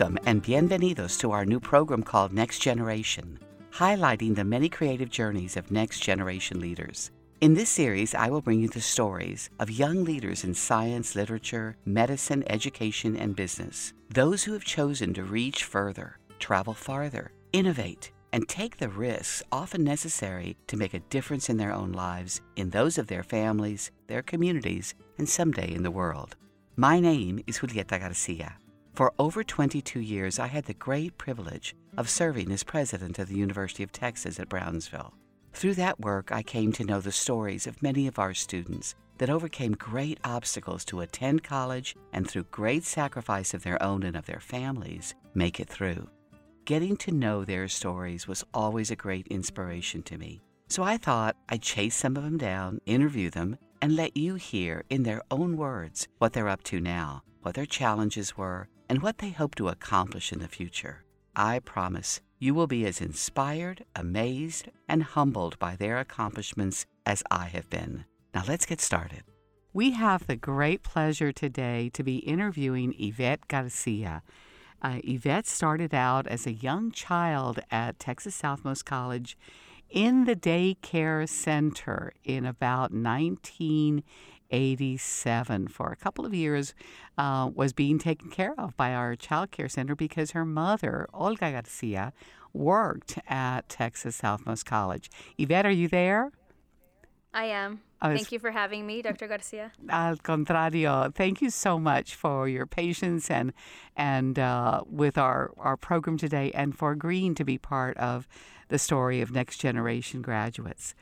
Welcome and bienvenidos to our new program called Next Generation, highlighting the many creative journeys of next generation leaders. In this series, I will bring you the stories of young leaders in science, literature, medicine, education, and business. Those who have chosen to reach further, travel farther, innovate, and take the risks often necessary to make a difference in their own lives, in those of their families, their communities, and someday in the world. My name is Julieta Garcia. For over 22 years, I had the great privilege of serving as president of the University of Texas at Brownsville. Through that work, I came to know the stories of many of our students that overcame great obstacles to attend college and through great sacrifice of their own and of their families, make it through. Getting to know their stories was always a great inspiration to me. So I thought I'd chase some of them down, interview them, and let you hear in their own words what they're up to now, what their challenges were, and what they hope to accomplish in the future. I promise you will be as inspired, amazed, and humbled by their accomplishments as I have been. Now let's get started. We have the great pleasure today to be interviewing Yvette Garcia. Uh, Yvette started out as a young child at Texas Southmost College in the daycare center in about 19 87 for a couple of years uh, was being taken care of by our child care center because her mother, Olga Garcia, worked at Texas Southmost College. Yvette, are you there? I am. Thank you for having me, Dr. Garcia. Al contrario, thank you so much for your patience and and uh, with our our program today, and for agreeing to be part of the story of next generation graduates.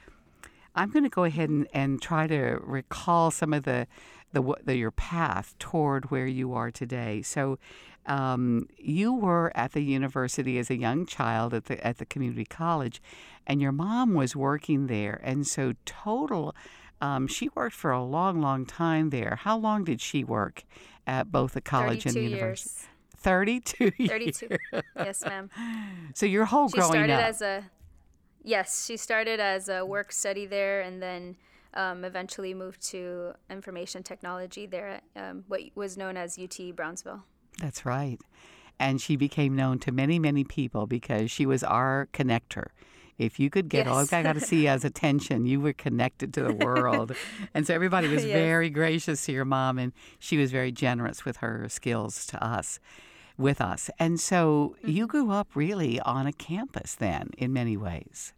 I'm going to go ahead and, and try to recall some of the, the, the your path toward where you are today. So, um, you were at the university as a young child at the at the community college, and your mom was working there, and so total. Um, she worked for a long, long time there. How long did she work at both the college and the university? Years. 32 years. 32. yes, ma'am. So your whole she growing started up. as a Yes, she started as a work study there and then um, eventually moved to information technology there at um, what was known as UT Brownsville. That's right. And she became known to many, many people because she was our connector. If you could get yes. all I got to see as attention, you were connected to the world. and so everybody was yes. very gracious to your mom, and she was very generous with her skills to us with us. And so mm-hmm. you grew up really on a campus then, in many ways.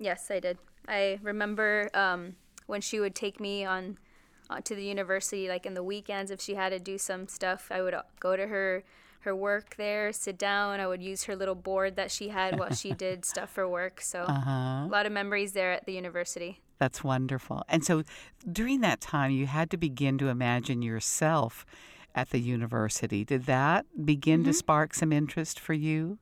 Yes, I did. I remember um, when she would take me on uh, to the university, like in the weekends, if she had to do some stuff, I would uh, go to her her work there, sit down. I would use her little board that she had while she did stuff for work. So uh-huh. a lot of memories there at the university. That's wonderful. And so during that time, you had to begin to imagine yourself at the university. Did that begin mm-hmm. to spark some interest for you?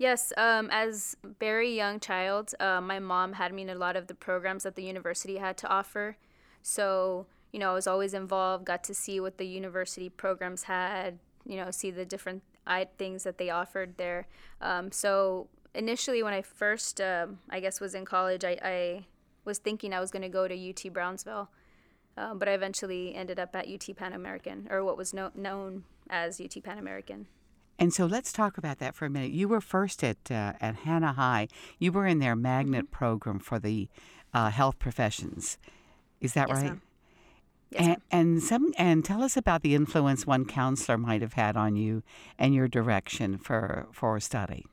Yes, um, as very young child, uh, my mom had me in a lot of the programs that the university had to offer. So, you know, I was always involved, got to see what the university programs had, you know, see the different things that they offered there. Um, so initially, when I first, uh, I guess, was in college, I, I was thinking I was going to go to UT Brownsville. Um, but I eventually ended up at UT Pan American, or what was no- known as UT Pan American. And so let's talk about that for a minute. You were first at uh, at Hanna High. You were in their magnet mm-hmm. program for the uh, health professions. Is that yes, right? Ma'am. Yes, and, and some and tell us about the influence one counselor might have had on you and your direction for for study.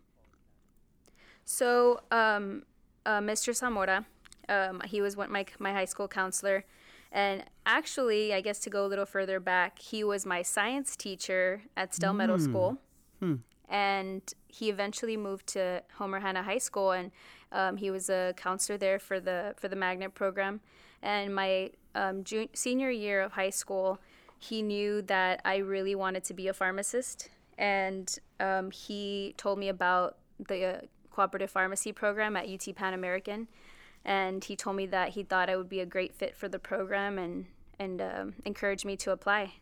So, um, uh, Mr. Zamora, um, he was one, my my high school counselor. And actually, I guess to go a little further back, he was my science teacher at Stell mm. Middle School. Hmm. And he eventually moved to Homer Hanna High School, and um, he was a counselor there for the for the magnet program. And my um, junior, senior year of high school, he knew that I really wanted to be a pharmacist, and um, he told me about the uh, cooperative pharmacy program at UT Pan American, and he told me that he thought I would be a great fit for the program, and and um, encouraged me to apply.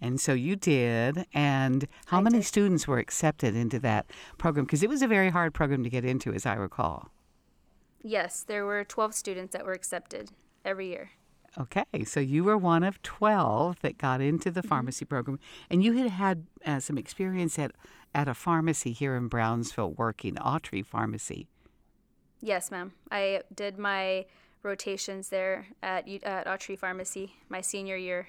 And so you did. And how I many did. students were accepted into that program? Because it was a very hard program to get into, as I recall. Yes, there were 12 students that were accepted every year. Okay, so you were one of 12 that got into the pharmacy program, and you had had uh, some experience at, at a pharmacy here in Brownsville working, Autry Pharmacy. Yes, ma'am. I did my rotations there at, at Autry Pharmacy my senior year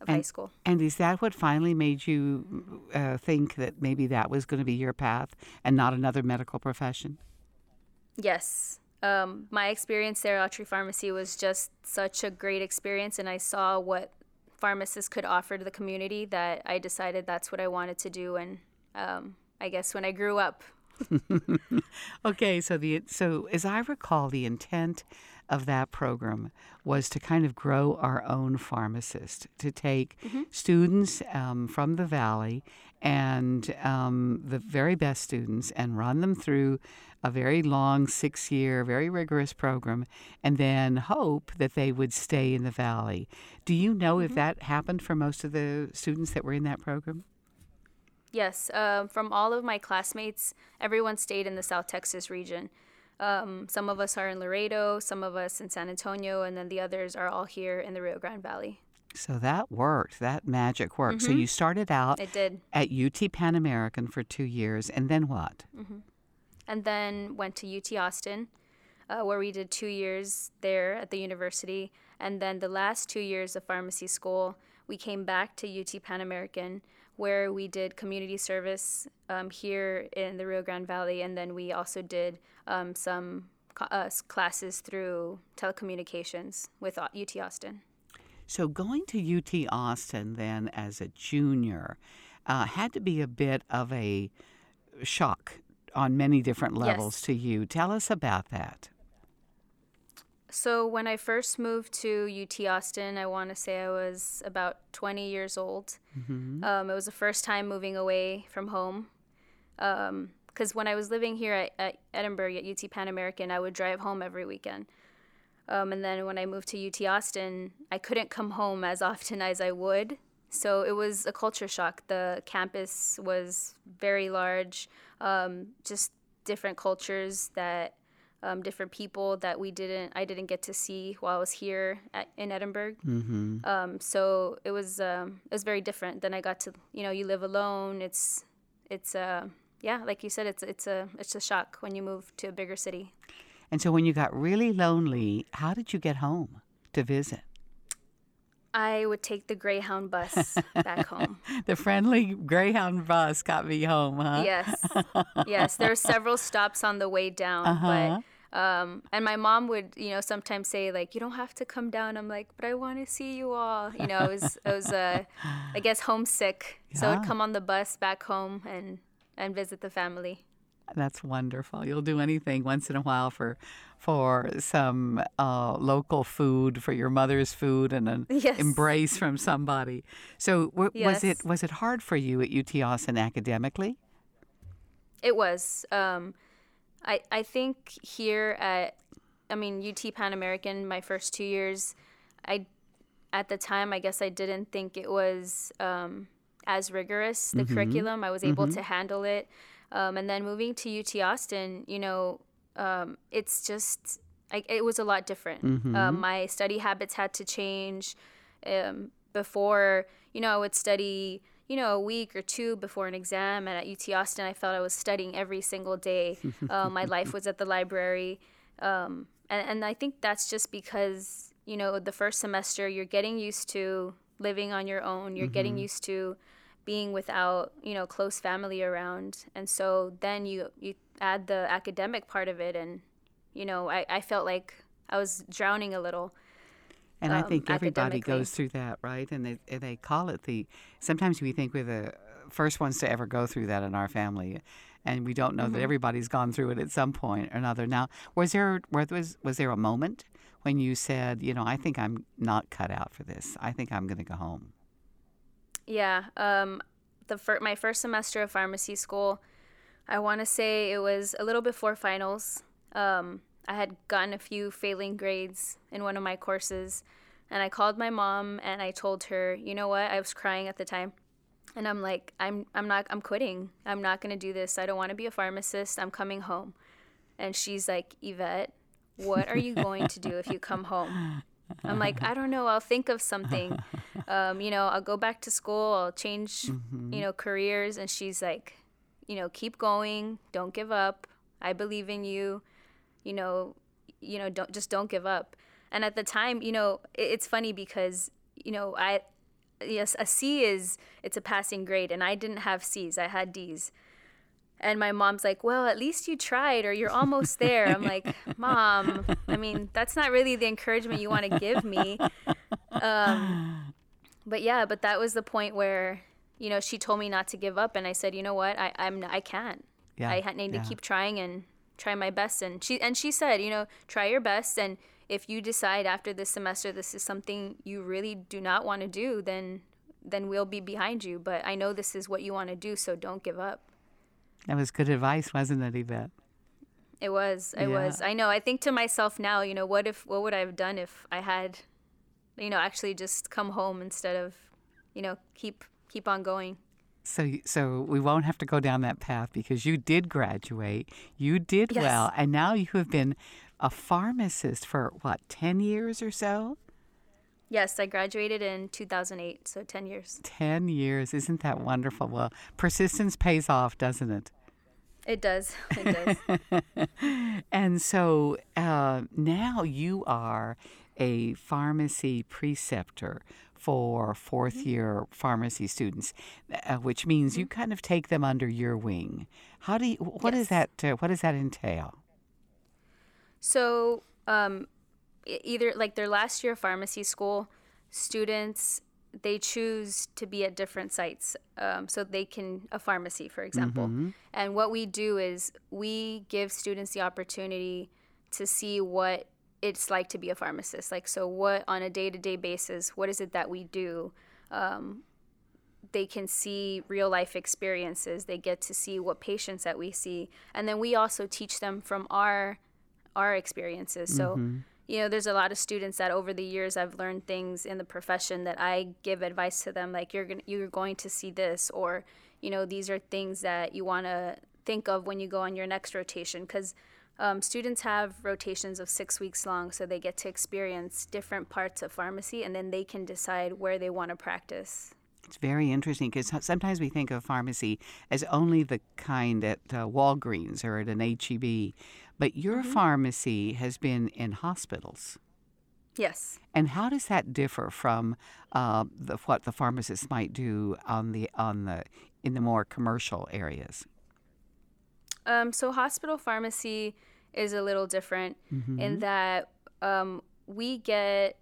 of high school. And is that what finally made you uh, think that maybe that was going to be your path and not another medical profession? Yes. Um, my experience there at Autry Pharmacy was just such a great experience, and I saw what pharmacists could offer to the community that I decided that's what I wanted to do. And um, I guess when I grew up, Okay, so the so as I recall, the intent of that program was to kind of grow our own pharmacist, to take students um, from the valley and um, the very best students and run them through a very long six-year, very rigorous program, and then hope that they would stay in the valley. Do you know if that happened for most of the students that were in that program? yes, um, from all of my classmates, everyone stayed in the South Texas region. Um, some of us are in Laredo, some of us in San Antonio, and then the others are all here in the Rio Grande Valley. So that worked. That magic worked. So you started out It did. at UT Pan American for two years, and then what? and then went to UT Austin, uh, where we did two years there at the university. And then the last two years of pharmacy school, we came back to UT Pan American, where we did community service um, here in the Rio Grande Valley. And then we also did um, some uh, classes through telecommunications with UT Austin. So going to UT Austin then as a junior uh, had to be a bit of a shock on many different levels Yes. to you. Tell us about that. So when I first moved to UT Austin, I want to say I was about 20 years old. Um, it was the first time moving away from home. Because when I was living here at, at Edinburg at UT Pan American, I would drive home every weekend. Um, and then when I moved to UT Austin, I couldn't come home as often as I would. So it was a culture shock. The campus was very large, um, just different cultures that um, different people that we didn't I didn't get to see while I was here at, in Edinburg. Mm-hmm. Um, so it was um, it was very different. Then I got to you know you live alone. It's it's uh, yeah like you said it's it's a it's a shock when you move to a bigger city. And so when you got really lonely, how did you get home to visit? I would take the Greyhound bus back home. The friendly Greyhound bus got me home, huh? Yes, yes. There were several stops on the way down, Uh-huh. but um, and my mom would you know sometimes say like you don't have to come down. I'm like, but I want to see you all. You know, it was it was uh, I guess homesick, so I'd come on the bus back home and and visit the family. That's wonderful. You'll do anything once in a while for for some uh, local food, for your mother's food, and an Yes. embrace from somebody. So, w- was it was it hard for you at UT Austin academically? It was. Um, I I think here at, I mean UT Pan American, my first two years, I, at the time I guess I didn't think it was um, as rigorous the curriculum. I was able to handle it, um, and then moving to UT Austin, you know, um, it's just I, it was a lot different. Um, my study habits had to change. Um, before, you know, I would study you know, a week or two before an exam. And at UT Austin, I felt I was studying every single day. Um, my life was at the library. Um, and, and I think that's just because, you know, the first semester, you're getting used to living on your own, you're getting used to being without, you know, close family around. And so then you, you add the academic part of it. And, you know, I, I felt like I was drowning a little. And I um, think everybody goes through that, right? And they and they call it the. Sometimes we think we're the first ones to ever go through that in our family, and we don't know Mm-hmm. that everybody's gone through it at some point or another. Now, was there was was there a moment when you said, you know, I think I'm not cut out for this. I think I'm going to go home. Yeah. Um, the fir- my first semester of pharmacy school, I want to say it was a little before finals. Um, I had gotten a few failing grades in one of my courses, and I called my mom and I told her, you know what? I was crying at the time, and I'm like, I'm I'm not I'm quitting. I'm not gonna do this. I don't want to be a pharmacist. I'm coming home, and she's like, Yvette, what are you going to do if you come home? I'm like, I don't know. I'll think of something. Um, you know, I'll go back to school. I'll change, Mm-hmm. you know, careers. And she's like, you know, keep going. Don't give up. I believe in you. You know, you know, don't just don't give up. And at the time, you know, it, it's funny because you know, I yes, a C is it's a passing grade, and I didn't have C's. I had D's. And my mom's like, "Well, at least you tried, or you're almost there." I'm like, "Mom, I mean, that's not really the encouragement you want to give me." Um, but yeah, but that was the point where, you know, she told me not to give up, and I said, "You know what? I I'm I can't. Yeah, I need yeah. to keep trying and try my best." And she and she said, "You know, try your best, and if you decide after this semester this is something you really do not want to do, then then we'll be behind you. But I know this is what you want to do, so don't give up." That was good advice, wasn't it, Yvette? It was. It Yeah. was. I know. I think to myself now, you know, what if what would I have done if I had, you know, actually just come home instead of, you know, keep keep on going. So, so we won't have to go down that path because you did graduate, you did Yes. well, and now you have been a pharmacist for what, ten years or so? Yes, I graduated in 2008, so 10 years. Ten years, isn't that wonderful? Well, persistence pays off, doesn't it? It does. It does. And so uh, now you are a pharmacy preceptor for fourth year pharmacy students, uh, which means you kind of take them under your wing. How do you? What does Yes. that? Uh, what does that entail? So, um, either like their last year of pharmacy school, students they choose to be at different sites, um, so they can a pharmacy, for example. And what we do is we give students the opportunity to see what it's like to be a pharmacist. Like, so what on a day to day basis, what is it that we do? Um, they can see real life experiences. They get to see what patients that we see, and then we also teach them from our our experiences. So, you know, there's a lot of students that over the years I've learned things in the profession that I give advice to them, like you're gonna, you're going to see this, or you know, these are things that you want to think of when you go on your next rotation, because um, students have rotations of six weeks long, so they get to experience different parts of pharmacy, and then they can decide where they want to practice. It's very interesting because sometimes we think of pharmacy as only the kind at uh, Walgreens or at an HEB, but your pharmacy has been in hospitals. Yes. And how does that differ from uh, the, what the pharmacist might do on the on the in the more commercial areas? Um, so hospital pharmacy is a little different in that um, we get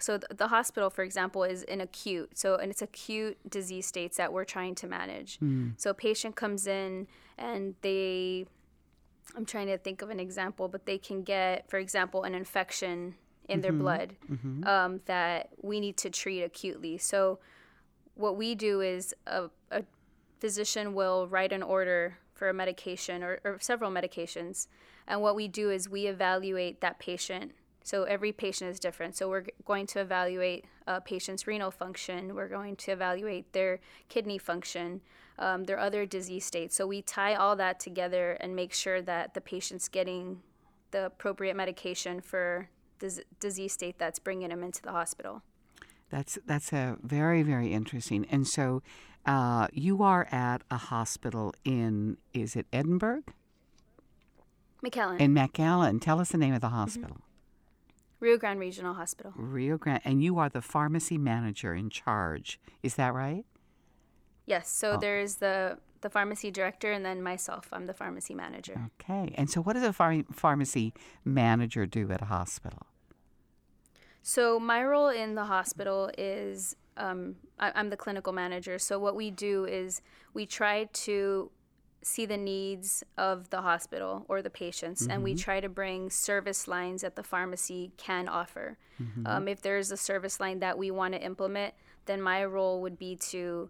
so th- the hospital, for example, is in acute. So and it's acute disease states that we're trying to manage. So a patient comes in and they, I'm trying to think of an example, but they can get, for example, an infection in their blood um, that we need to treat acutely. So what we do is a, a physician will write an order for a medication or, or several medications. And what we do is we evaluate that patient. So every patient is different. So we're going to evaluate a patient's renal function. We're going to evaluate their kidney function, um, their other disease states. So we tie all that together and make sure that the patient's getting the appropriate medication for the disease state that's bringing them into the hospital. That's that's a very very interesting. And so, uh, you are at a hospital in is it Edinburg McAllen, in McAllen? Tell us the name of the hospital. Rio Grande Regional Hospital. Rio Grande, and you are the pharmacy manager in charge. Is that right? Yes, so there's the the pharmacy director and then myself. I'm the pharmacy manager. Okay. And so, what does a phar- pharmacy manager do at a hospital? So my role in the hospital is um, I, I'm the clinical manager. So what we do is we try to see the needs of the hospital or the patients, and we try to bring service lines that the pharmacy can offer. Um, if there's a service line that we want to implement, then my role would be to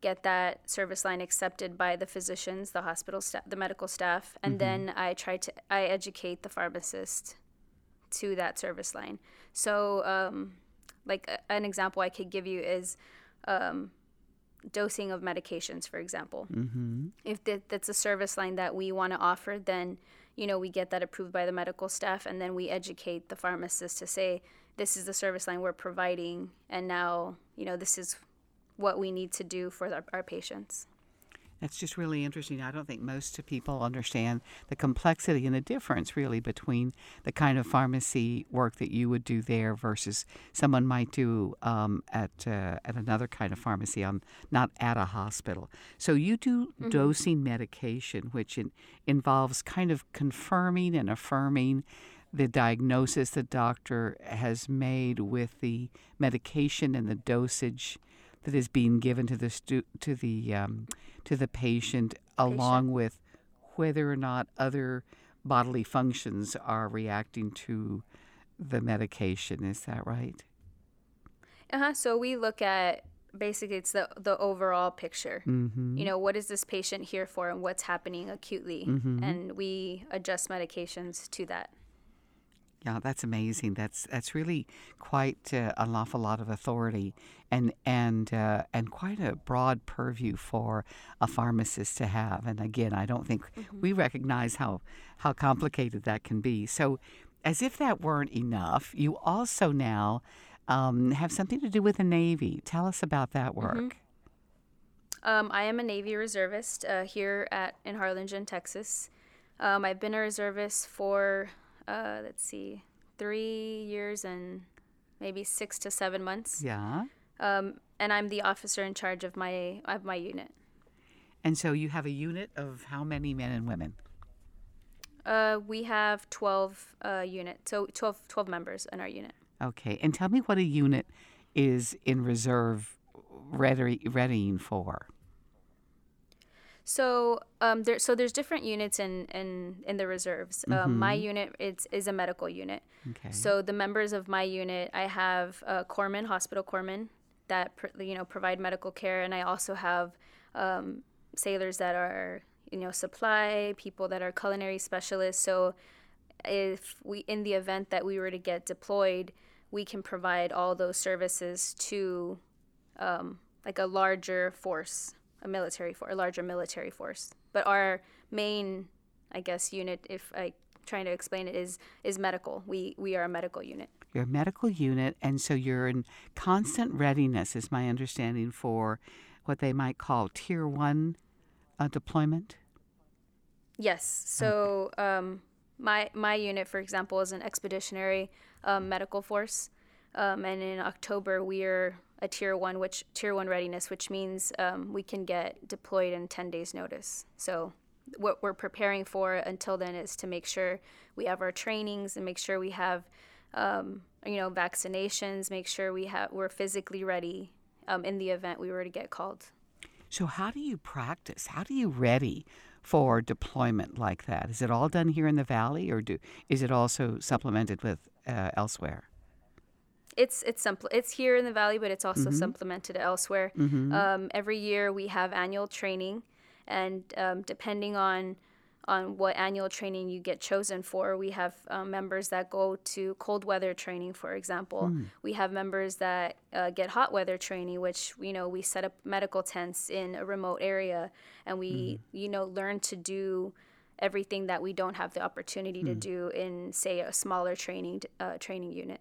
get that service line accepted by the physicians, the hospital staff, the medical staff, and then I try to I educate the pharmacist to that service line. So, um, like a, an example I could give you is um, dosing of medications, for example. Mm-hmm. If that, that's a service line that we want to offer, then you know we get that approved by the medical staff, and then we educate the pharmacist to say this is the service line we're providing, and now you know this is what we need to do for our, our patients. That's just really interesting. I don't think most people understand the complexity and the difference, really, between the kind of pharmacy work that you would do there versus someone might do um, at uh, at another kind of pharmacy, on not at a hospital. So you do mm-hmm. dosing medication, which in, involves kind of confirming and affirming the diagnosis the doctor has made with the medication and the dosage that is being given to the stu- to the um, to the patient, patient, along with whether or not other bodily functions are reacting to the medication. Is that right? Uh huh. So we look at basically it's the the overall picture. Mm-hmm. You know, what is this patient here for, and what's happening acutely, mm-hmm. and we adjust medications to that. Yeah, that's amazing. That's that's really quite uh, an awful lot of authority, and and uh, and quite a broad purview for a pharmacist to have. And again, I don't think mm-hmm. we recognize how how complicated that can be. So, as if that weren't enough, you also now um, have something to do with the Navy. Tell us about that mm-hmm. work. Mm-hmm. Um, I am a Navy reservist uh, here at in Harlingen, Texas. Um, I've been a reservist for uh, let's see, three years and maybe six to seven months. Yeah. Um, and I'm the officer in charge of my of my unit. And so you have a unit of how many men and women? Uh, we have 12 uh, units, so 12, 12 members in our unit. Okay, and tell me what a unit is in reserve ready, readying for. So um, there, so there's different units in in, in the reserves. Um, mm-hmm. my unit it's is a medical unit. Okay. So the members of my unit, I have uh, corpsmen, hospital corpsmen that you know provide medical care, and I also have um, sailors that are you know supply people that are culinary specialists. So if we in the event that we were to get deployed, we can provide all those services to um, like a larger force a military for a larger military force. But our main, I guess, unit, if I trying to explain it, is is medical. We we are a medical unit. You're a medical unit, and so you're in constant readiness, is my understanding, for what they might call tier one uh, deployment. Yes. So okay. um, my my unit, for example, is an expeditionary um, medical force, um, and in October we are a tier one, which tier one readiness, which means um, we can get deployed in 10 days notice. So what we're preparing for until then is to make sure we have our trainings and make sure we have, um, you know, vaccinations, make sure we have we're physically ready um, in the event we were to get called. So how do you practice? How do you ready for deployment like that? Is it all done here in the valley, or do is it also supplemented with uh, elsewhere? It's it's simple. It's here in the valley, but it's also mm-hmm. supplemented elsewhere. Mm-hmm. Um, every year we have annual training, and um, depending on on what annual training you get chosen for, we have um, members that go to cold weather training, for example. Mm. We have members that uh, get hot weather training, which you know we set up medical tents in a remote area, and we mm. you know learn to do everything that we don't have the opportunity mm. to do in say a smaller training uh, training unit.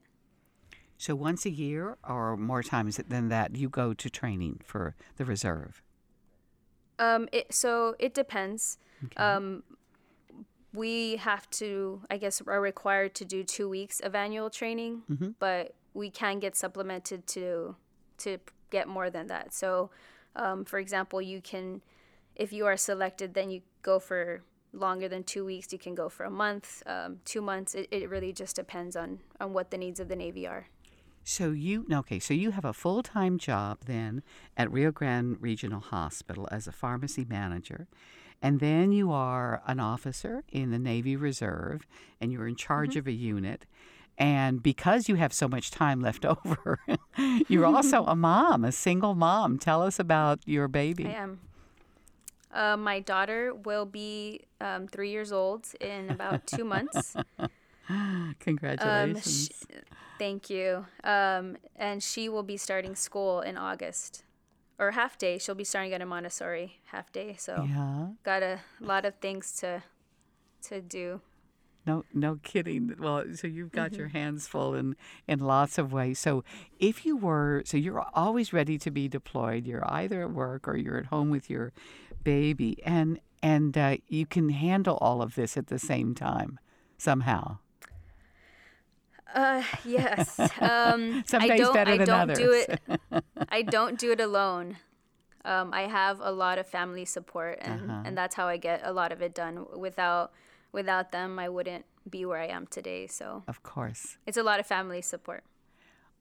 So once a year or more times than that, you go to training for the reserve. Um, it, so it depends. Okay. Um, we have to, I guess, are required to do two weeks of annual training, mm-hmm. but we can get supplemented to to get more than that. So, um, for example, you can, if you are selected, then you go for longer than two weeks. You can go for a month, um, two months. It, it really just depends on on what the needs of the Navy are. So you okay? So you have a full time job then at Rio Grande Regional Hospital as a pharmacy manager, and then you are an officer in the Navy Reserve, and you're in charge mm-hmm. of a unit. And because you have so much time left over, you're also a mom, a single mom. Tell us about your baby. I am. Uh, my daughter will be um, three years old in about two months. Congratulations. Um, she, thank you. Um, and she will be starting school in August. Or half day. She'll be starting at a Montessori half day. So yeah. got a lot of things to to do. No, no kidding. Well, so you've got mm-hmm. your hands full in in lots of ways. So, if you were, so you're always ready to be deployed. You're either at work or you're at home with your baby, and and uh, you can handle all of this at the same time somehow. Uh, yes. Um, Some days I don't, better I than don't others. do it. I don't do it alone. Um, I have a lot of family support, and, uh-huh. and that's how I get a lot of it done. Without without them, I wouldn't be where I am today. So of course, it's a lot of family support.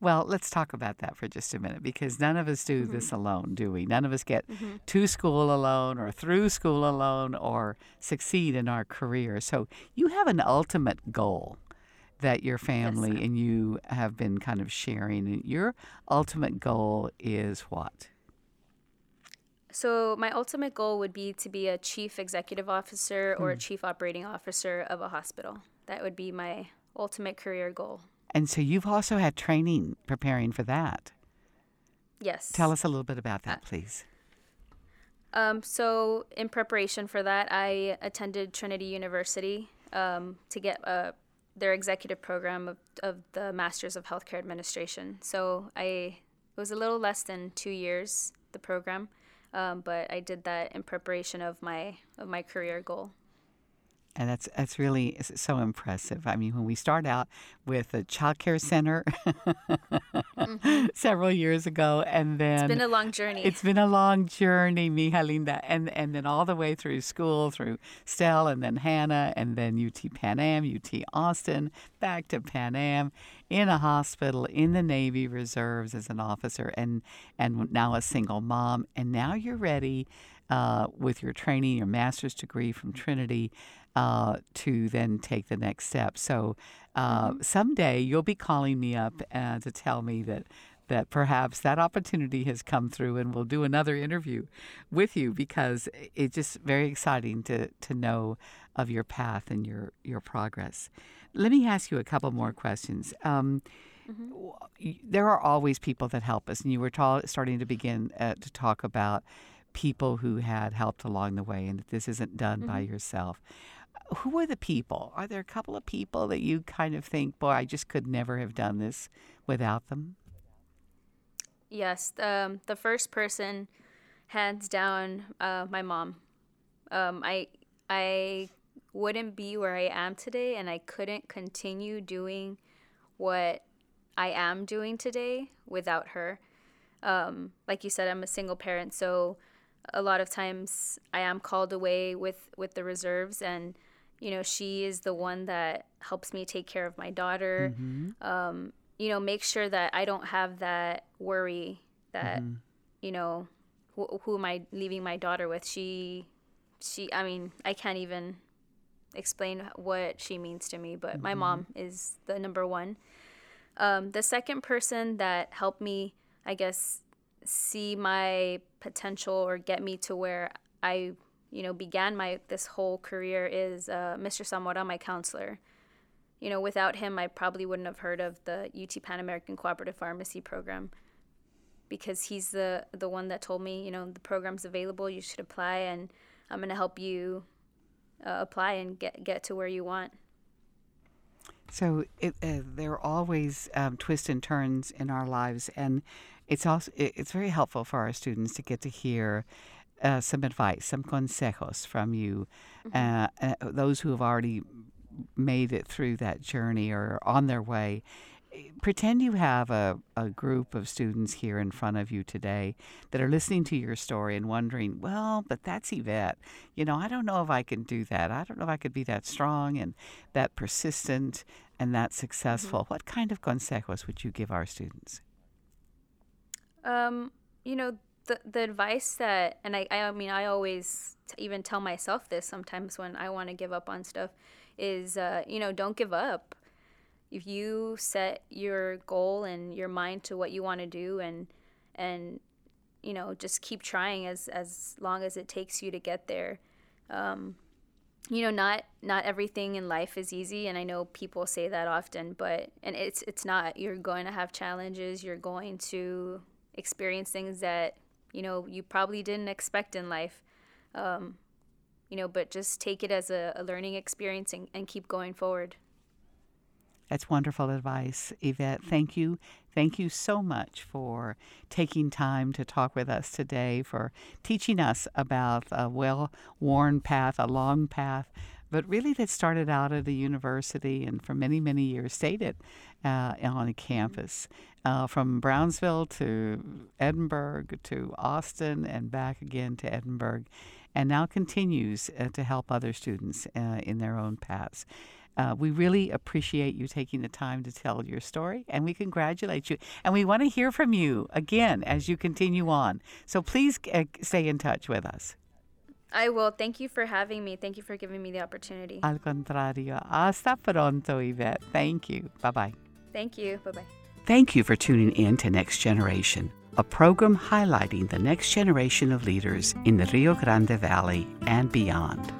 Well, let's talk about that for just a minute because none of us do mm-hmm. this alone, do we? None of us get mm-hmm. to school alone or through school alone or succeed in our career. So you have an ultimate goal that your family yes, and you have been kind of sharing. And your ultimate goal is what? So, my ultimate goal would be to be a chief executive officer or a hmm. chief operating officer of a hospital. That would be my ultimate career goal. And so, you've also had training preparing for that. Yes. Tell us a little bit about that, uh, please. Um, so, in preparation for that, I attended Trinity University um, to get uh, their executive program of, of the Masters of Healthcare Administration. So, I it was a little less than two years, the program. Um, but I did that in preparation of my of my career goal and that's that's really so impressive. I mean, when we start out with a child care center mm-hmm. several years ago, and then it's been a long journey. It's been a long journey, mija linda, and and then all the way through school, through Stell, and then Hanna, and then UT Pan Am, UT Austin, back to Pan Am, in a hospital, in the Navy Reserves as an officer, and and now a single mom, and now you're ready. Uh, with your training, your master's degree from Trinity, uh, to then take the next step. So uh, mm-hmm. someday you'll be calling me up uh, to tell me that that perhaps that opportunity has come through and we'll do another interview with you because it's just very exciting to, to know of your path and your, your progress. Let me ask you a couple more questions. Um, mm-hmm. There are always people that help us, and you were ta- starting to begin uh, to talk about people who had helped along the way and that this isn't done mm-hmm. by yourself who are the people? Are there a couple of people that you kind of think, boy, I just could never have done this without them? Yes. Um, the first person, hands down, uh, my mom. Um, I I wouldn't be where I am today, and I couldn't continue doing what I am doing today without her. Um, like you said, I'm a single parent, so a lot of times I am called away with with the reserves, and you know she is the one that helps me take care of my daughter mm-hmm. um, you know make sure that i don't have that worry that mm-hmm. you know wh- who am i leaving my daughter with she she i mean i can't even explain what she means to me but mm-hmm. my mom is the number one um, the second person that helped me i guess see my potential or get me to where i you know, began my this whole career is uh, Mr. Zamora, my counselor. You know, without him, I probably wouldn't have heard of the UT Pan American Cooperative Pharmacy Program because he's the the one that told me, you know, the program's available, you should apply, and I'm gonna help you uh, apply and get get to where you want. So it, uh, there are always um, twists and turns in our lives, and it's also it's very helpful for our students to get to hear uh, some advice, some consejos from you, mm-hmm. uh, uh, those who have already made it through that journey or on their way. Pretend you have a, a group of students here in front of you today that are listening to your story and wondering, well, but that's Yvette. You know, I don't know if I can do that. I don't know if I could be that strong and that persistent and that successful. Mm-hmm. What kind of consejos would you give our students? Um, you know, the the advice that and I I mean I always t- even tell myself this sometimes when I want to give up on stuff is uh, you know don't give up. If you set your goal and your mind to what you want to do and and you know just keep trying as as long as it takes you to get there. Um, you know not not everything in life is easy and i know people say that often but and it's it's not you're going to have challenges you're going to experience things that you know you probably didn't expect in life um, you know, but just take it as a, a learning experience and, and keep going forward. That's wonderful advice, Yvette. Thank you. Thank you so much for taking time to talk with us today, for teaching us about a well worn path, a long path, but really that started out at a university and for many, many years stayed it uh, on a campus. Uh, from Brownsville to Edinburg to Austin and back again to Edinburg, and now continues uh, to help other students uh, in their own paths. Uh, we really appreciate you taking the time to tell your story, and we congratulate you. And we want to hear from you again as you continue on. So please uh, stay in touch with us. I will. Thank you for having me. Thank you for giving me the opportunity. Al contrario. Hasta pronto, Yvette. Thank you. Bye bye. Thank you. Bye bye. Thank you for tuning in to Next Generation, a program highlighting the next generation of leaders in the Rio Grande Valley and beyond.